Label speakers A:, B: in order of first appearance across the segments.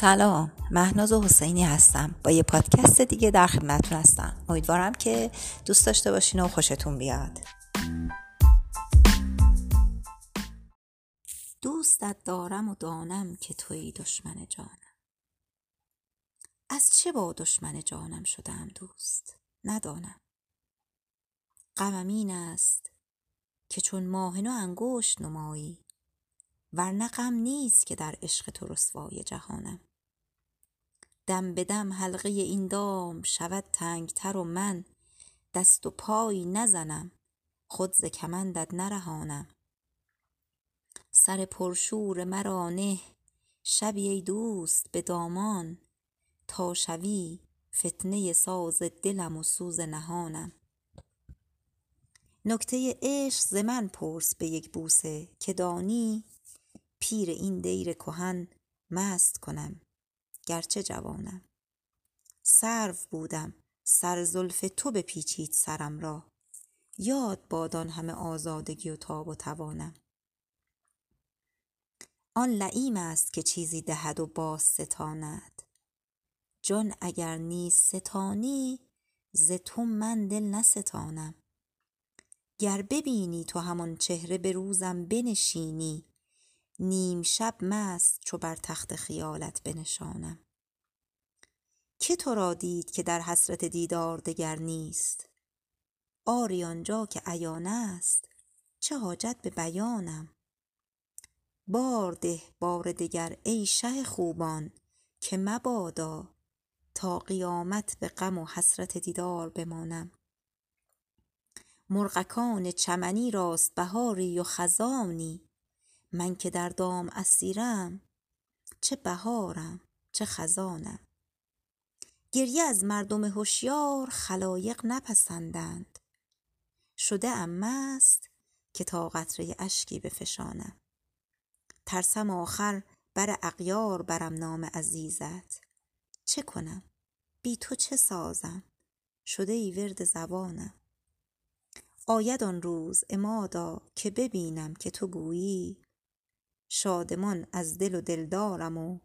A: سلام. مهناز و حسینی هستم. با یه پادکست دیگه در خدمتتون هستم. امیدوارم که دوست داشته باشین و خوشتون بیاد. دوستت دارم و دانم که توی دشمن جانم. از چه با دشمن جانم شدم دوست؟ ندانم. غمم این است که چون ماهنو انگشت نمایی ورنه غم نیست که در عشق تو رسوای جهانم. دم به دم حلقه این دام شود تنگتر و من دست و پای نزنم خود ز کمندت نرهانم. سر پرشور مرا نه شبی ای دوست به دامان تا شوی فتنه ساز دلم و سوز نهانم. نکته عشق ز من پرس به یک بوسه که دانی پیر این دیر کهن مست کنم. گرچه جوانم. سرو بودم. سر زلف تو بپیچید سرم را. یاد باد آن همه آزادگی و تاب و توانم. آن لییم است که چیزی دهد و باز ستاند. جان اگر نیز ستانی ز تو من دل نستانم. گر ببینی تو همان چهره به روزم بنشینی نیم شب مست چو بر تخت خیالت بنشانم. که تو را دید که در حسرت دیدار دگر نیست؟ آری آنجا که عیان است چه حاجت به بیانم؟ بار ده بار دگر ای شه خوبان که مبادا تا قیامت به غم و حسرت دیدار بمانم. مرغکان چمنی راست بهاری و خزانی من که در دام اسیرم چه بهارم چه خزانم. گریه از مردم هوشیار خلایق نپسندند. شده ام مست که تا قطره اشکی بفشانم. ترسم آخر بر اغیار برم نام عزیزت. چه کنم؟ بی تو چه سازم؟ شده ای ورد زبانم. آید آن روز امادا که ببینم که تو گویی شادمان از دل و دلدارم و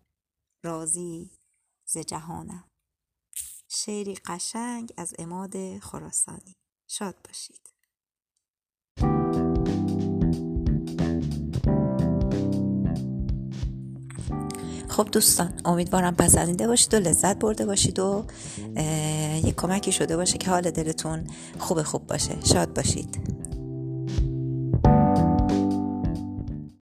A: راضی ز جهانم. شعری قشنگ از اماد خراسانی. شاد باشید. خب دوستان امیدوارم پسندیده باشید و لذت برده باشید و یک کمکی شده باشه که حال دلتون خوب خوب باشه. شاد باشید.